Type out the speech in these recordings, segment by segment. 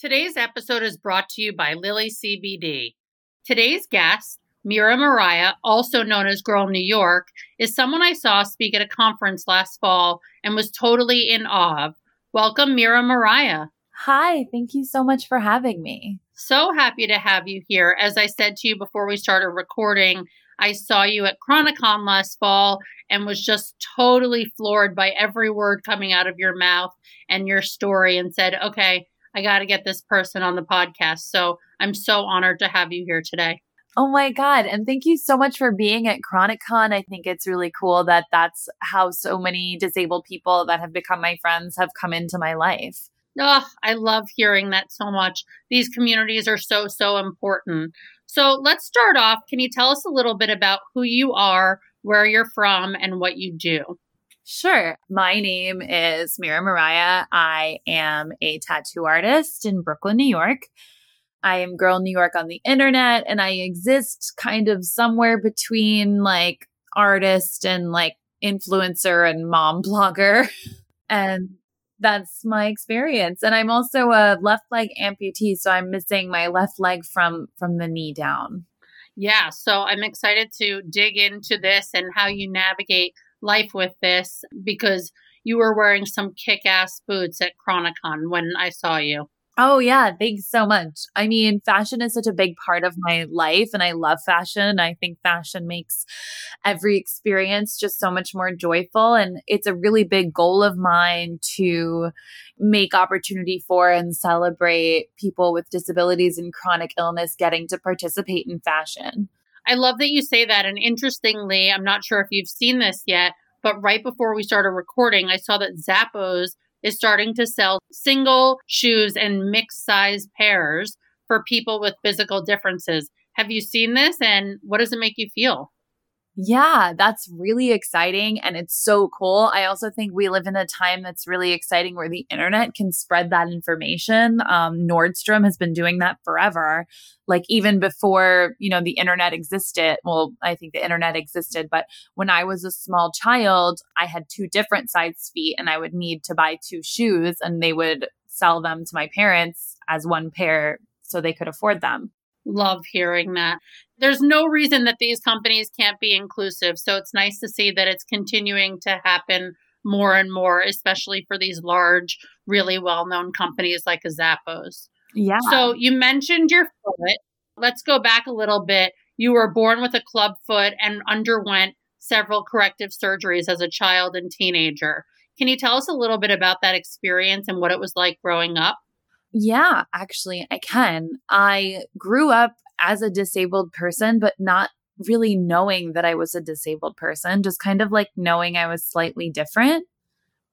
Today's episode is brought to you by Lily CBD. Today's guest, Mira Mariah, also known as Girl Knew York, is someone I saw speak at a conference last fall and was totally in awe of. Welcome, Mira Mariah. Hi, thank you so much for having me. So happy to have you here. As I said to you before we started recording, I saw you at Chronicon last fall and was just totally floored by every word coming out of your mouth and your story and said, okay, I got to get this person on the podcast. So I'm so honored to have you here today. Oh my God. And thank you so much for being at Chronicon. I think it's really cool that that's how so many disabled people that have become my friends have come into my life. Oh, I love hearing that so much. These communities are so, so important. So let's start off. Can you tell us a little bit about who you are, where you're from, and what you do? Sure. My name is Mira Mariah. I am a tattoo artist in Brooklyn, New York. I am Girl Knew York on the internet, and I exist kind of somewhere between like artist and like influencer and mom blogger. and that's my experience. And I'm also a left leg amputee, so I'm missing my left leg from from the knee down. Yeah, so I'm excited to dig into this and how you navigate life with this because you were wearing some kick ass boots at Chronicon when I saw you. Oh, yeah. Thanks so much. I mean, fashion is such a big part of my life, and I love fashion. I think fashion makes every experience just so much more joyful. And it's a really big goal of mine to make opportunity for and celebrate people with disabilities and chronic illness getting to participate in fashion. I love that you say that. And interestingly, I'm not sure if you've seen this yet, but right before we started recording, I saw that Zappos is starting to sell single shoes and mixed size pairs for people with physical differences. Have you seen this and what does it make you feel? Yeah, that's really exciting and it's so cool. I also think we live in a time that's really exciting where the internet can spread that information. Um, Nordstrom has been doing that forever. Like even before, you know, the internet existed. Well, I think the internet existed, but when I was a small child, I had two different size feet and I would need to buy two shoes and they would sell them to my parents as one pair so they could afford them. Love hearing that. There's no reason that these companies can't be inclusive. So it's nice to see that it's continuing to happen more and more, especially for these large, really well known companies like Zappos. Yeah. So you mentioned your foot. Let's go back a little bit. You were born with a club foot and underwent several corrective surgeries as a child and teenager. Can you tell us a little bit about that experience and what it was like growing up? Yeah, actually, I can. I grew up as a disabled person, but not really knowing that I was a disabled person, just kind of like knowing I was slightly different.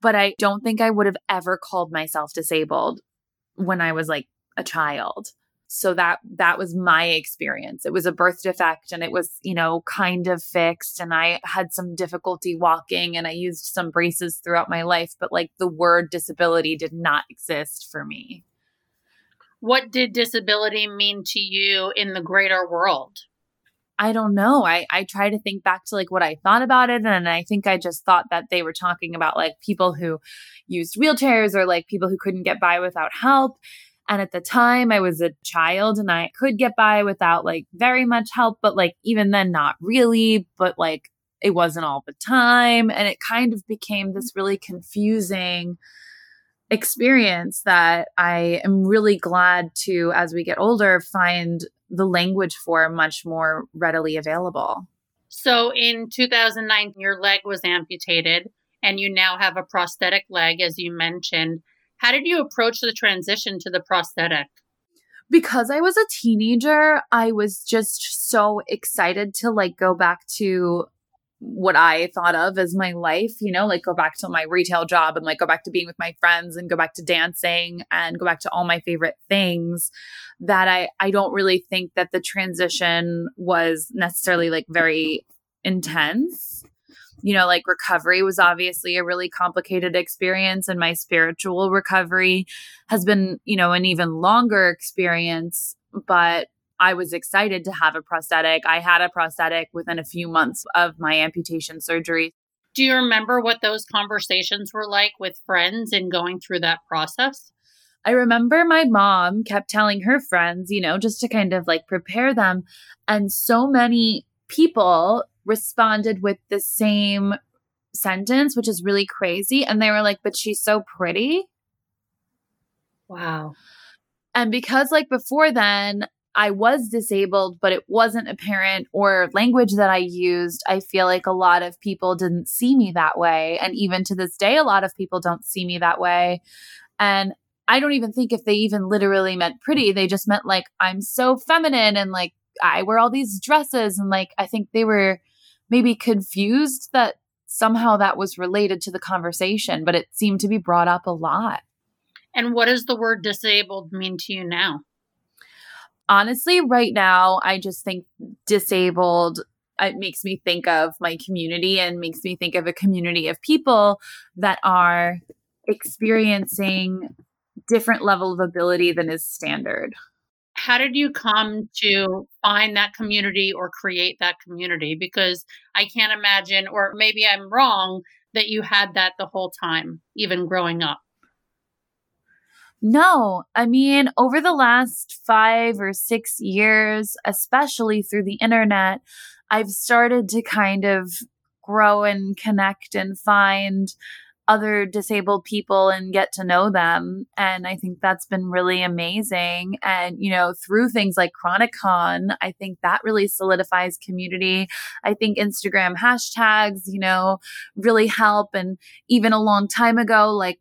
But I don't think I would have ever called myself disabled when I was like a child. So that that was my experience. It was a birth defect and it was, you know, kind of fixed and I had some difficulty walking and I used some braces throughout my life, but like the word disability did not exist for me what did disability mean to you in the greater world? I don't know. I, I try to think back to like what I thought about it. And I think I just thought that they were talking about like people who used wheelchairs or like people who couldn't get by without help. And at the time, I was a child and I could get by without like very much help, but like even then, not really. But like it wasn't all the time. And it kind of became this really confusing experience that I am really glad to, as we get older, find the language for much more readily available. So in 2009, your leg was amputated and you now have a prosthetic leg, as you mentioned. How did you approach the transition to the prosthetic? Because I was a teenager, I was just so excited to like go back to what I thought of as my life, you know, like go back to my retail job and like go back to being with my friends and go back to dancing and go back to all my favorite things that I I don't really think that the transition was necessarily like very intense. You know, like recovery was obviously a really complicated experience and my spiritual recovery has been, you know, an even longer experience, but I was excited to have a prosthetic. I had a prosthetic within a few months of my amputation surgery. Do you remember what those conversations were like with friends and going through that process? I remember my mom kept telling her friends, you know, just to kind of like prepare them. And so many people responded with the same sentence, which is really crazy. And they were like, but she's so pretty. Wow. And because, like, before then, I was disabled, but it wasn't apparent or language that I used, I feel like a lot of people didn't see me that way. And even to this day, a lot of people don't see me that way. And I don't even think if they even literally meant pretty, they just meant like, I'm so feminine and like, I wear all these dresses. And like, I think they were maybe confused that somehow that was related to the conversation, but it seemed to be brought up a lot. And what does the word disabled mean to you now? Honestly, right now, I just think disabled it makes me think of my community and makes me think of a community of people that are experiencing different level of ability than is standard. How did you come to find that community or create that community? Because i can't imagine or maybe i'm wrong that you had that the whole time even growing up no, I mean, over the last five or six years, especially through the internet, I've started to kind of grow and connect and find other disabled people and get to know them. And I think that's been really amazing. And, you know, through things like Chronic Con, I think that really solidifies community. I think Instagram hashtags, you know, really help. And even a long time ago, like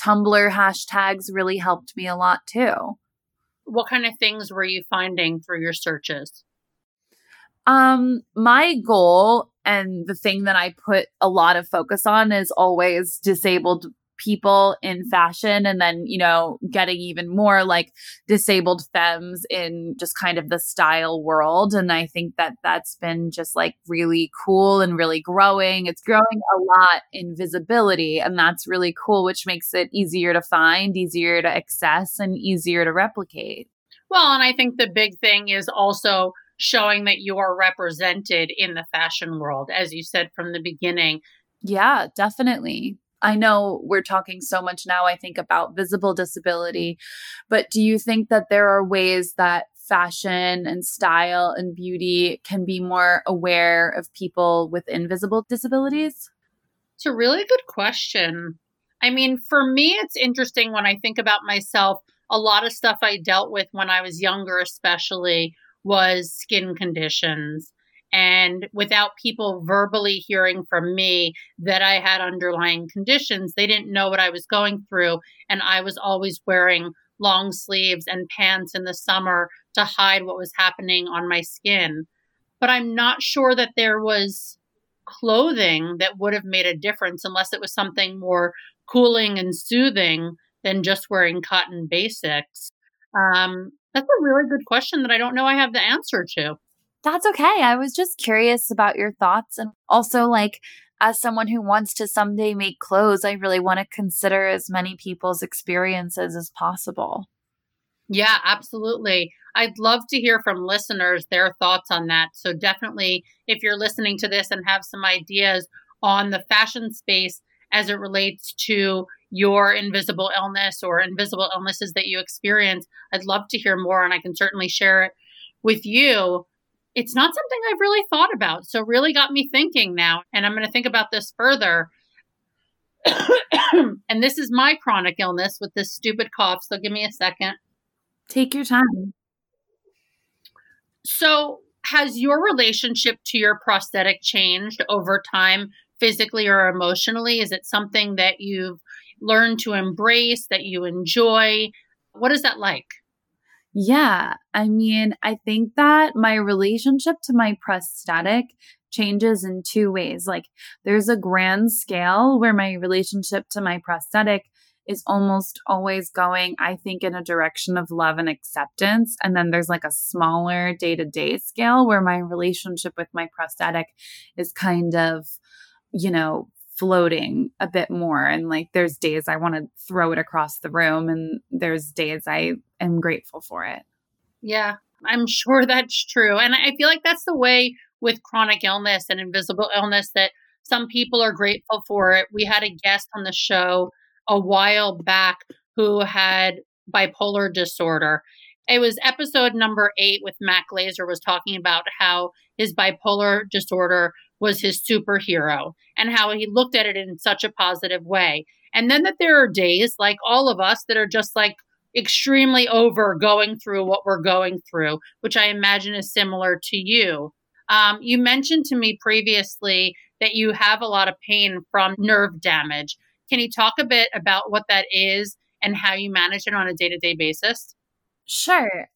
Tumblr hashtags really helped me a lot too. What kind of things were you finding through your searches? Um, my goal and the thing that I put a lot of focus on is always disabled people in fashion and then, you know, getting even more like disabled femmes in just kind of the style world. And I think that that's been just like really cool and really growing. It's growing a lot in visibility and that's really cool, which makes it easier to find, easier to access, and easier to replicate. Well, and I think the big thing is also showing that you are represented in the fashion world, as you said from the beginning. Yeah, definitely. I know we're talking so much now, I think, about visible disability, but do you think that there are ways that fashion and style and beauty can be more aware of people with invisible disabilities? It's a really good question. I mean, for me, it's interesting when I think about myself. A lot of stuff I dealt with when I was younger, especially, was skin conditions and without people verbally hearing from me that I had underlying conditions, they didn't know what I was going through. And I was always wearing long sleeves and pants in the summer to hide what was happening on my skin. But I'm not sure that there was clothing that would have made a difference unless it was something more cooling and soothing than just wearing cotton basics. Um, that's a really good question that I don't know I have the answer to. That's okay. I was just curious about your thoughts. And also, like, as someone who wants to someday make clothes, I really want to consider as many people's experiences as possible. Yeah, absolutely. I'd love to hear from listeners their thoughts on that. So, definitely, if you're listening to this and have some ideas on the fashion space as it relates to your invisible illness or invisible illnesses that you experience, I'd love to hear more and I can certainly share it with you it's not something I've really thought about. So, really got me thinking now. And I'm going to think about this further. and this is my chronic illness with this stupid cough. So, give me a second. Take your time. So, has your relationship to your prosthetic changed over time, physically or emotionally? Is it something that you've learned to embrace, that you enjoy? What is that like? Yeah. I mean, I think that my relationship to my prosthetic changes in two ways. Like there's a grand scale where my relationship to my prosthetic is almost always going, I think, in a direction of love and acceptance. And then there's like a smaller day to day scale where my relationship with my prosthetic is kind of, you know, floating a bit more. And like there's days I want to throw it across the room, and there's days I am grateful for it. Yeah, I'm sure that's true. And I feel like that's the way with chronic illness and invisible illness that some people are grateful for it. We had a guest on the show a while back who had bipolar disorder. It was episode number eight with Mac Glazer was talking about how his bipolar disorder was his superhero and how he looked at it in such a positive way. And then that there are days like all of us that are just like extremely over going through what we're going through, which I imagine is similar to you. Um, you mentioned to me previously that you have a lot of pain from nerve damage. Can you talk a bit about what that is and how you manage it on a day to day basis? Sure.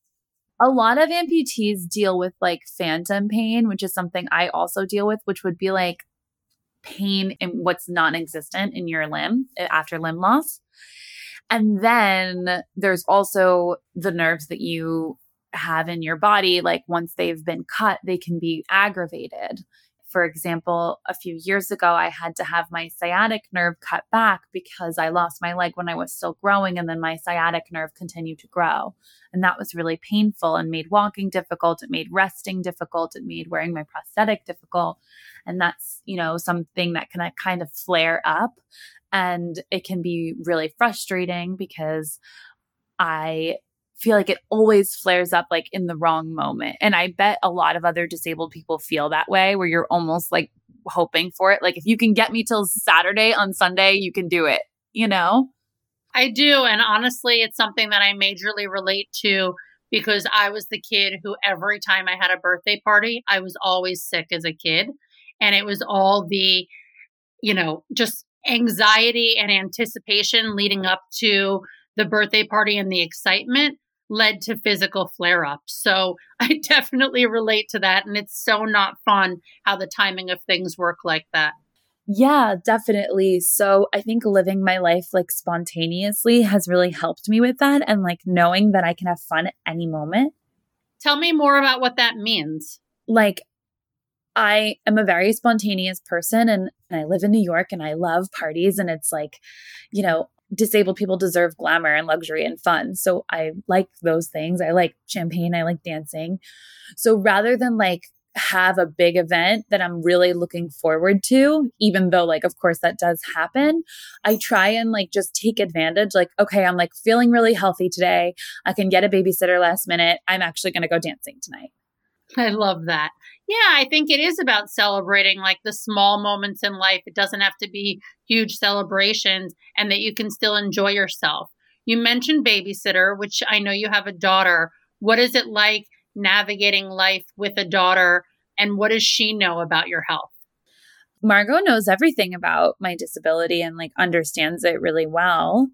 A lot of amputees deal with like phantom pain, which is something I also deal with, which would be like pain in what's non existent in your limb eh, after limb loss. And then there's also the nerves that you have in your body. Like once they've been cut, they can be aggravated. For example, a few years ago, I had to have my sciatic nerve cut back because I lost my leg when I was still growing, and then my sciatic nerve continued to grow. And that was really painful and made walking difficult. It made resting difficult. It made wearing my prosthetic difficult. And that's, you know, something that can uh, kind of flare up. And it can be really frustrating because I feel like it always flares up like in the wrong moment. And I bet a lot of other disabled people feel that way where you're almost like hoping for it. Like if you can get me till Saturday on Sunday, you can do it, you know? I do. And honestly, it's something that I majorly relate to because I was the kid who every time I had a birthday party, I was always sick as a kid. And it was all the, you know, just anxiety and anticipation leading up to the birthday party and the excitement led to physical flare ups. So I definitely relate to that. And it's so not fun how the timing of things work like that. Yeah, definitely. So I think living my life like spontaneously has really helped me with that and like knowing that I can have fun at any moment. Tell me more about what that means. Like, I am a very spontaneous person and, and I live in New York and I love parties. And it's like, you know, disabled people deserve glamour and luxury and fun. So I like those things. I like champagne, I like dancing. So rather than like have a big event that I'm really looking forward to, even though, like, of course, that does happen. I try and like just take advantage. Like, okay, I'm like feeling really healthy today. I can get a babysitter last minute. I'm actually going to go dancing tonight. I love that. Yeah, I think it is about celebrating like the small moments in life. It doesn't have to be huge celebrations and that you can still enjoy yourself. You mentioned babysitter, which I know you have a daughter. What is it like navigating life with a daughter and what does she know about your health? Margot knows everything about my disability and like understands it really well.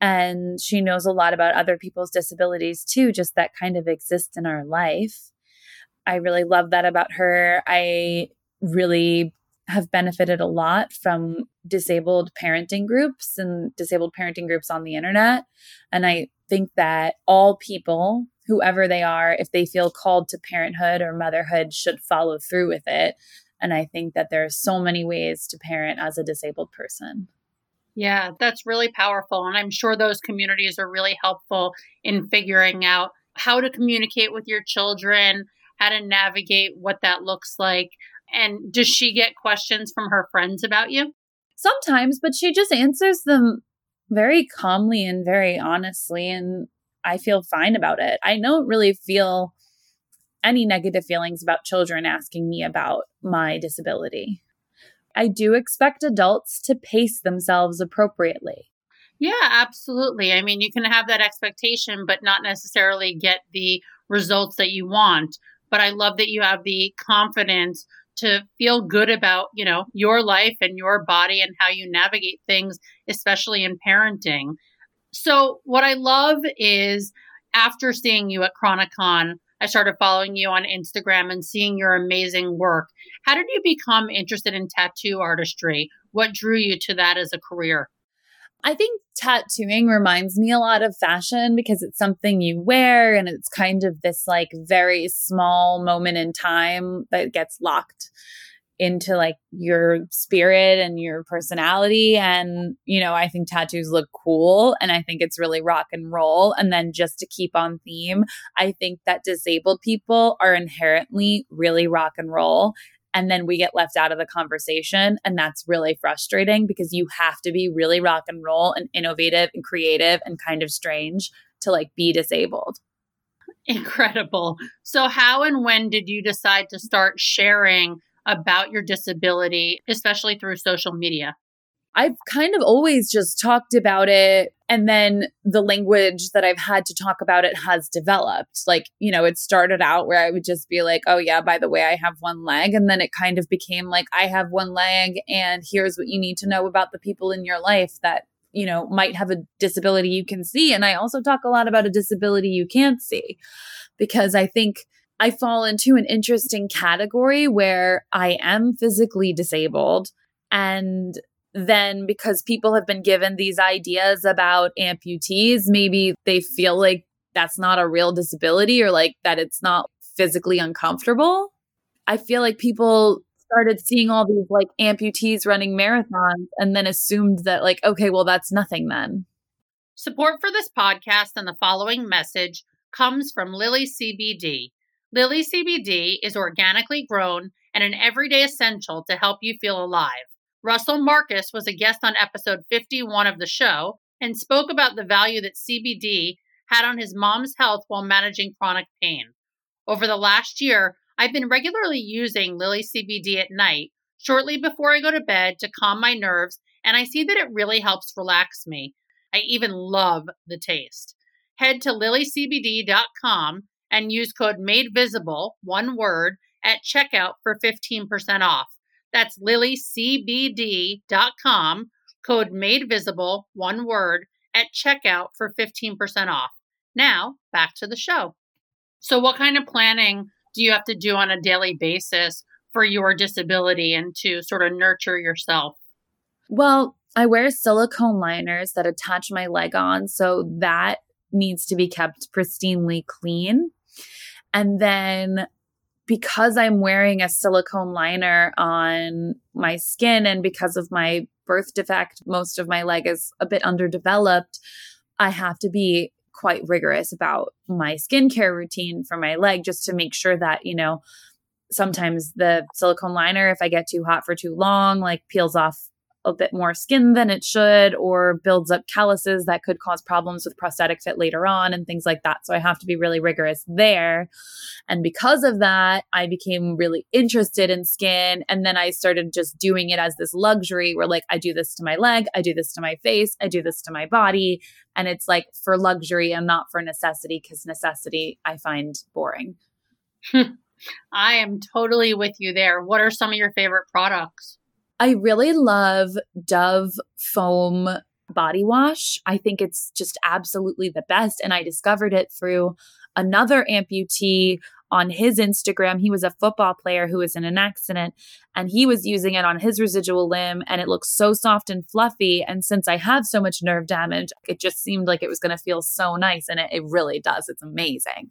And she knows a lot about other people's disabilities too, just that kind of exist in our life. I really love that about her. I really have benefited a lot from disabled parenting groups and disabled parenting groups on the internet. And I think that all people, whoever they are, if they feel called to parenthood or motherhood, should follow through with it. And I think that there are so many ways to parent as a disabled person. Yeah, that's really powerful. And I'm sure those communities are really helpful in figuring out how to communicate with your children, how to navigate what that looks like. And does she get questions from her friends about you? Sometimes, but she just answers them very calmly and very honestly. And I feel fine about it. I don't really feel any negative feelings about children asking me about my disability. I do expect adults to pace themselves appropriately. Yeah, absolutely. I mean, you can have that expectation, but not necessarily get the results that you want but I love that you have the confidence to feel good about, you know, your life and your body and how you navigate things, especially in parenting. So what I love is after seeing you at Chronicon, I started following you on Instagram and seeing your amazing work. How did you become interested in tattoo artistry? What drew you to that as a career? I think tattooing reminds me a lot of fashion because it's something you wear and it's kind of this like very small moment in time that gets locked into like your spirit and your personality. And, you know, I think tattoos look cool and I think it's really rock and roll. And then just to keep on theme, I think that disabled people are inherently really rock and roll. And then we get left out of the conversation. And that's really frustrating because you have to be really rock and roll and innovative and creative and kind of strange to like be disabled. Incredible. So, how and when did you decide to start sharing about your disability, especially through social media? I've kind of always just talked about it. And then the language that I've had to talk about it has developed. Like, you know, it started out where I would just be like, oh, yeah, by the way, I have one leg. And then it kind of became like, I have one leg, and here's what you need to know about the people in your life that, you know, might have a disability you can see. And I also talk a lot about a disability you can't see because I think I fall into an interesting category where I am physically disabled. And then because people have been given these ideas about amputees, maybe they feel like that's not a real disability or like that it's not physically uncomfortable. I feel like people started seeing all these like amputees running marathons and then assumed that, like, okay, well, that's nothing then. Support for this podcast and the following message comes from Lily CBD Lily CBD is organically grown and an everyday essential to help you feel alive. Russell Marcus was a guest on episode 51 of the show and spoke about the value that CBD had on his mom's health while managing chronic pain. Over the last year, I've been regularly using Lily CBD at night, shortly before I go to bed to calm my nerves, and I see that it really helps relax me. I even love the taste. Head to lilycbd.com and use code made visible, one word, at checkout for 15% off. That's lilycbd.com, code made visible, one word, at checkout for 15% off. Now, back to the show. So, what kind of planning do you have to do on a daily basis for your disability and to sort of nurture yourself? Well, I wear silicone liners that attach my leg on, so that needs to be kept pristinely clean. And then because I'm wearing a silicone liner on my skin and because of my birth defect, most of my leg is a bit underdeveloped. I have to be quite rigorous about my skincare routine for my leg just to make sure that, you know, sometimes the silicone liner, if I get too hot for too long, like peels off a bit more skin than it should or builds up calluses that could cause problems with prosthetic fit later on and things like that. So I have to be really rigorous there. And because of that, I became really interested in skin. And then I started just doing it as this luxury where, like, I do this to my leg, I do this to my face, I do this to my body. And it's like for luxury and not for necessity because necessity I find boring. I am totally with you there. What are some of your favorite products? I really love Dove foam body wash. I think it's just absolutely the best. And I discovered it through another amputee on his Instagram. He was a football player who was in an accident and he was using it on his residual limb and it looks so soft and fluffy. And since I have so much nerve damage, it just seemed like it was going to feel so nice. And it, it really does. It's amazing.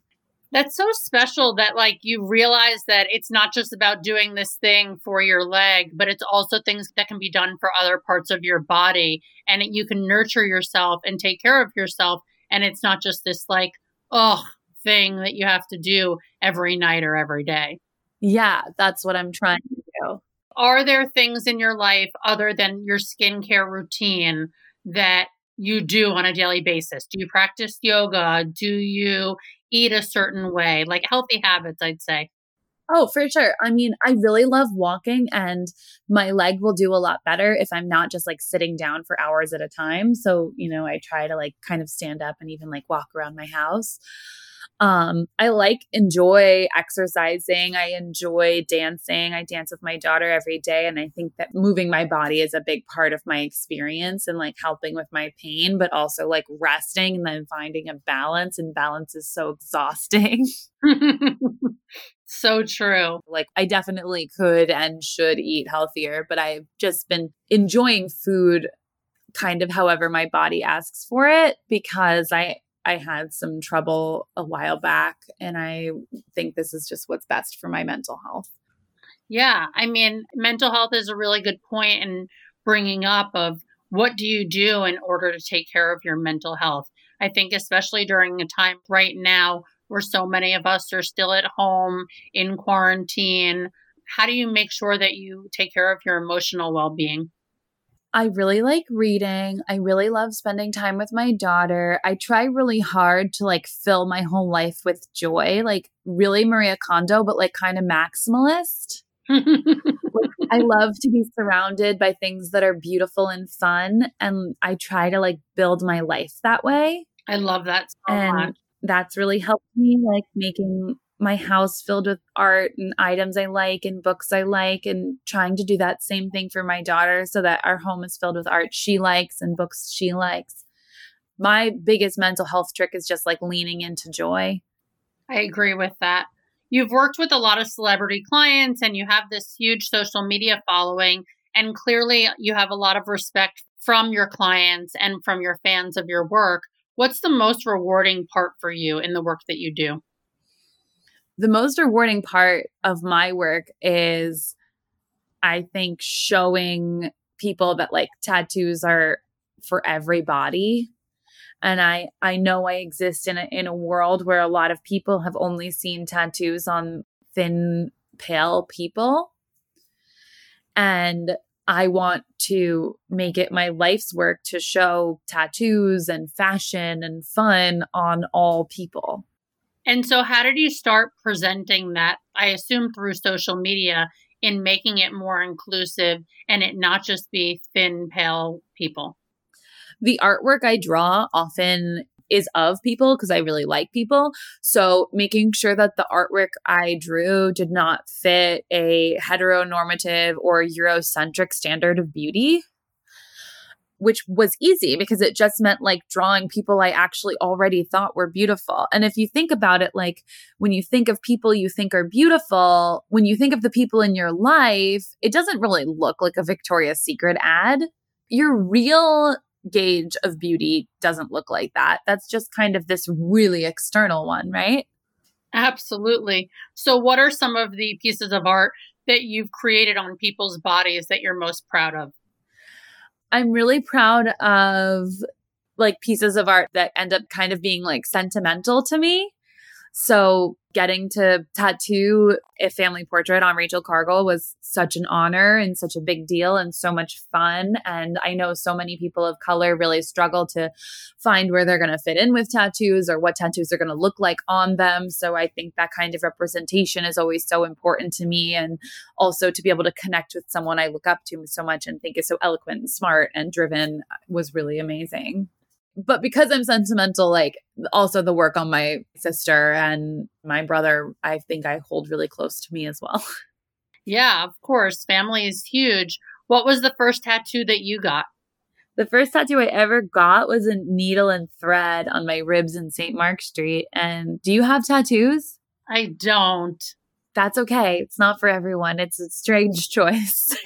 That's so special that like you realize that it's not just about doing this thing for your leg, but it's also things that can be done for other parts of your body and you can nurture yourself and take care of yourself and it's not just this like oh thing that you have to do every night or every day. Yeah, that's what I'm trying to do. Are there things in your life other than your skincare routine that you do on a daily basis? Do you practice yoga? Do you eat a certain way? Like healthy habits, I'd say. Oh, for sure. I mean, I really love walking and my leg will do a lot better if I'm not just like sitting down for hours at a time. So, you know, I try to like kind of stand up and even like walk around my house. Um, I like enjoy exercising. I enjoy dancing. I dance with my daughter every day. And I think that moving my body is a big part of my experience and like helping with my pain, but also like resting and then finding a balance. And balance is so exhausting. so true. Like, I definitely could and should eat healthier, but I've just been enjoying food kind of however my body asks for it because I I had some trouble a while back and I think this is just what's best for my mental health. Yeah, I mean, mental health is a really good point in bringing up of what do you do in order to take care of your mental health. I think especially during a time right now where so many of us are still at home in quarantine, how do you make sure that you take care of your emotional well-being? I really like reading. I really love spending time with my daughter. I try really hard to like fill my whole life with joy, like really Marie Kondo, but like kind of maximalist. I love to be surrounded by things that are beautiful and fun. And I try to like build my life that way. I love that so and much. That's really helped me, like making my house filled with art and items I like and books I like, and trying to do that same thing for my daughter so that our home is filled with art she likes and books she likes. My biggest mental health trick is just like leaning into joy. I agree with that. You've worked with a lot of celebrity clients and you have this huge social media following, and clearly you have a lot of respect from your clients and from your fans of your work. What's the most rewarding part for you in the work that you do? The most rewarding part of my work is I think showing people that like tattoos are for everybody. And I I know I exist in a in a world where a lot of people have only seen tattoos on thin pale people. And I want to make it my life's work to show tattoos and fashion and fun on all people. And so, how did you start presenting that? I assume through social media in making it more inclusive and it not just be thin, pale people. The artwork I draw often is of people because I really like people. So making sure that the artwork I drew did not fit a heteronormative or Eurocentric standard of beauty which was easy because it just meant like drawing people I actually already thought were beautiful. And if you think about it, like when you think of people you think are beautiful, when you think of the people in your life, it doesn't really look like a Victoria's Secret ad. Your real gauge of beauty doesn't look like that. That's just kind of this really external one, right? Absolutely. So, what are some of the pieces of art that you've created on people's bodies that you're most proud of? I'm really proud of like pieces of art that end up kind of being like sentimental to me. So getting to tattoo a family portrait on Rachel Cargle was such an honor and such a big deal and so much fun. And I know so many people of color really struggle to find where they're going to fit in with tattoos or what tattoos are going to look like on them. So I think that kind of representation is always so important to me. And also to be able to connect with someone I look up to so much and think is so eloquent and smart and driven was really amazing but because I'm sentimental, like also the work on my sister and my brother, I think I hold really close to me as well. Yeah, of course. Family is huge. What was the first tattoo that you got? The first tattoo I ever got was a needle and thread on my ribs in St. Mark Street. And do you have tattoos? I don't that's okay. It's not for everyone. It's a strange choice.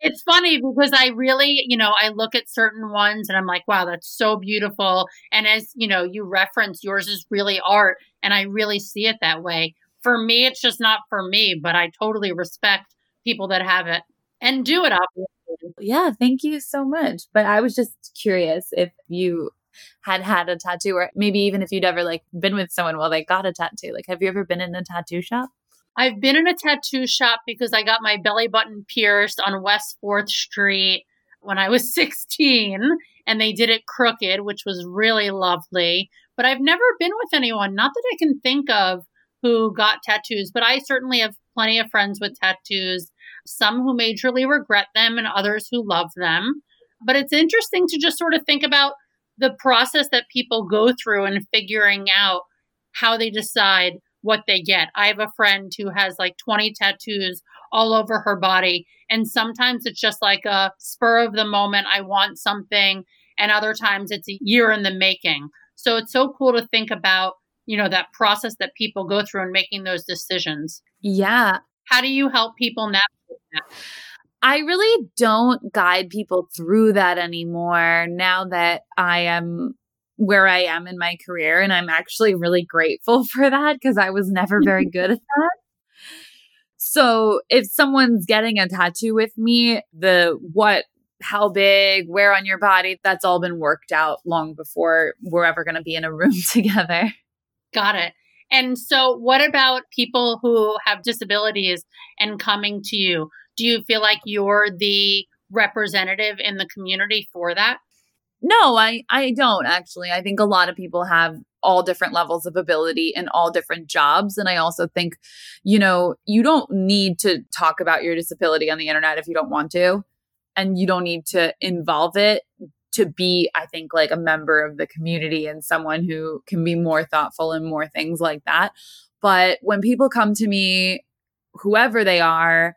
It's funny because I really, you know, I look at certain ones and I'm like, wow, that's so beautiful. And as you know, you reference yours is really art, and I really see it that way. For me, it's just not for me, but I totally respect people that have it and do it obviously. Yeah, thank you so much. But I was just curious if you had had a tattoo or maybe even if you'd ever like been with someone while they got a tattoo. Like have you ever been in a tattoo shop? I've been in a tattoo shop because I got my belly button pierced on West 4th Street when I was 16 and they did it crooked, which was really lovely. But I've never been with anyone, not that I can think of, who got tattoos, but I certainly have plenty of friends with tattoos, some who majorly regret them and others who love them. But it's interesting to just sort of think about the process that people go through in figuring out how they decide what they get. I have a friend who has like 20 tattoos all over her body. And sometimes it's just like a spur of the moment. I want something. And other times it's a year in the making. So it's so cool to think about, you know, that process that people go through in making those decisions. Yeah. How do you help people navigate that? I really don't guide people through that anymore now that I am where I am in my career. And I'm actually really grateful for that because I was never very good at that. So if someone's getting a tattoo with me, the what, how big, where on your body, that's all been worked out long before we're ever going to be in a room together. Got it. And so, what about people who have disabilities and coming to you? Do you feel like you're the representative in the community for that? No, I I don't actually. I think a lot of people have all different levels of ability in all different jobs and I also think you know, you don't need to talk about your disability on the internet if you don't want to and you don't need to involve it to be I think like a member of the community and someone who can be more thoughtful and more things like that. But when people come to me whoever they are,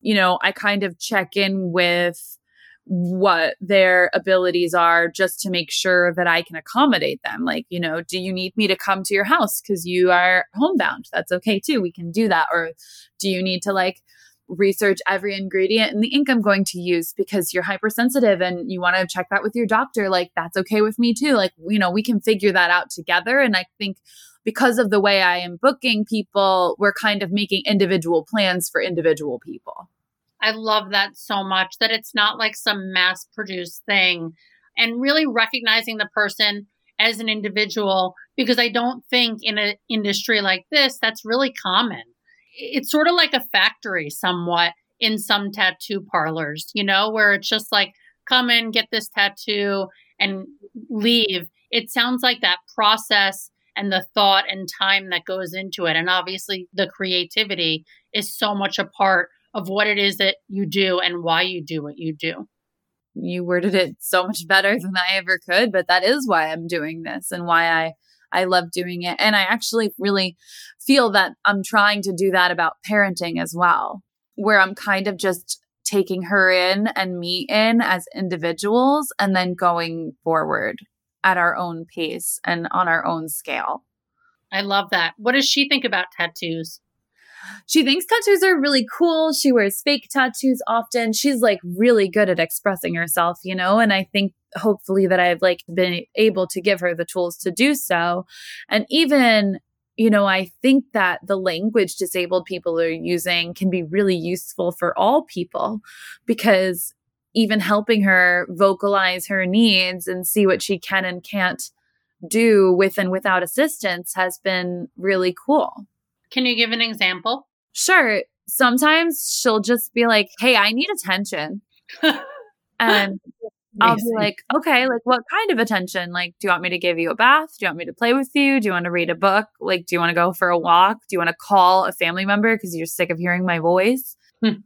you know, I kind of check in with what their abilities are just to make sure that I can accommodate them. Like, you know, do you need me to come to your house because you are homebound? That's okay too. We can do that. Or do you need to like research every ingredient in the ink I'm going to use because you're hypersensitive and you want to check that with your doctor? Like, that's okay with me too. Like, you know, we can figure that out together. And I think because of the way I am booking people, we're kind of making individual plans for individual people. I love that so much that it's not like some mass produced thing and really recognizing the person as an individual because I don't think in an industry like this that's really common. It's sort of like a factory somewhat in some tattoo parlors, you know, where it's just like come in, get this tattoo and leave. It sounds like that process and the thought and time that goes into it and obviously the creativity is so much a part of what it is that you do and why you do what you do. You worded it so much better than I ever could, but that is why I'm doing this and why I I love doing it. And I actually really feel that I'm trying to do that about parenting as well, where I'm kind of just taking her in and me in as individuals and then going forward at our own pace and on our own scale. I love that. What does she think about tattoos? She thinks tattoos are really cool. She wears fake tattoos often. She's like really good at expressing herself, you know, and I think hopefully that I've like been able to give her the tools to do so. And even you know, I think that the language disabled people are using can be really useful for all people because even helping her vocalize her needs and see what she can and can't do with and without assistance has been really cool. Can you give an example? Sure. Sometimes she'll just be like, hey, I need attention. and I'll be like, okay, like what kind of attention? Like, do you want me to give you a bath? Do you want me to play with you? Do you want to read a book? Like, do you want to go for a walk? Do you want to call a family member because you're sick of hearing my voice? Hmm.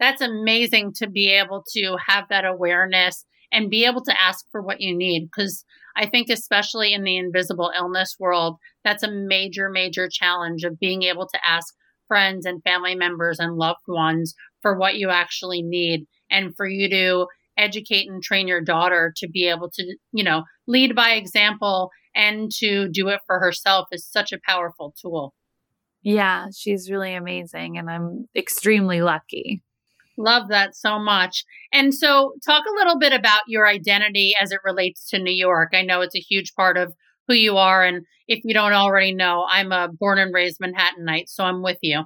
That's amazing to be able to have that awareness and be able to ask for what you need because I think, especially in the invisible illness world, that's a major, major challenge of being able to ask friends and family members and loved ones for what you actually need and for you to educate and train your daughter to be able to, you know, lead by example and to do it for herself is such a powerful tool. Yeah, she's really amazing and I'm extremely lucky. Love that so much. And so, talk a little bit about your identity as it relates to New York. I know it's a huge part of who you are. And if you don't already know, I'm a born and raised Manhattanite, so I'm with you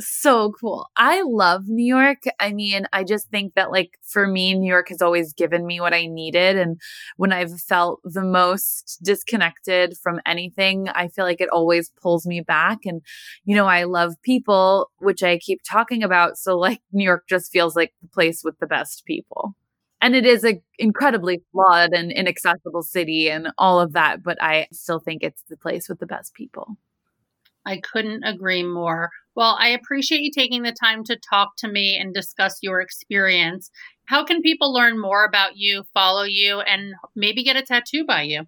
so cool. I love New York. I mean, I just think that, like, for me, New York has always given me what I needed. And when I've felt the most disconnected from anything, I feel like it always pulls me back. And, you know, I love people, which I keep talking about. So, like, New York just feels like the place with the best people. And it is an incredibly flawed and inaccessible city and all of that. But I still think it's the place with the best people. I couldn't agree more. Well, I appreciate you taking the time to talk to me and discuss your experience. How can people learn more about you, follow you, and maybe get a tattoo by you?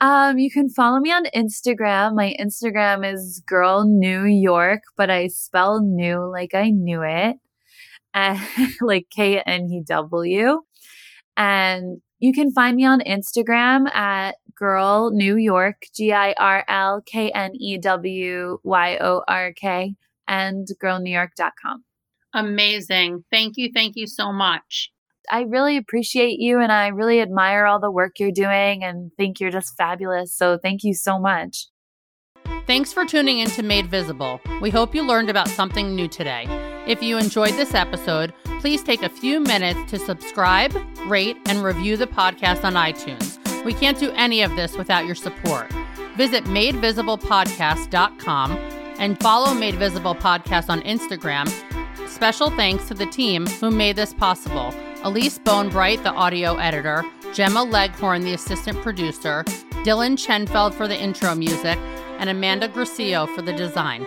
Um, you can follow me on Instagram. My Instagram is girl knew york, but I spell new like I knew it. And like K N E W. And you can find me on Instagram at girl knew york, G I R L K N E W Y O R K, and girlknewyork.com. Amazing. Thank you. Thank you so much. I really appreciate you and I really admire all the work you're doing and think you're just fabulous. So thank you so much. Thanks for tuning in to Made Visible. We hope you learned about something new today. If you enjoyed this episode, please take a few minutes to subscribe, rate, and review the podcast on iTunes. We can't do any of this without your support. Visit madevisiblepodcast.com and follow Made Visible Podcast on Instagram. Special thanks to the team who made this possible. Elise Bonebright, the audio editor, Gemma Leghorn, the assistant producer, Dylan Chenfeld for the intro music, and Amanda Gracio for the design.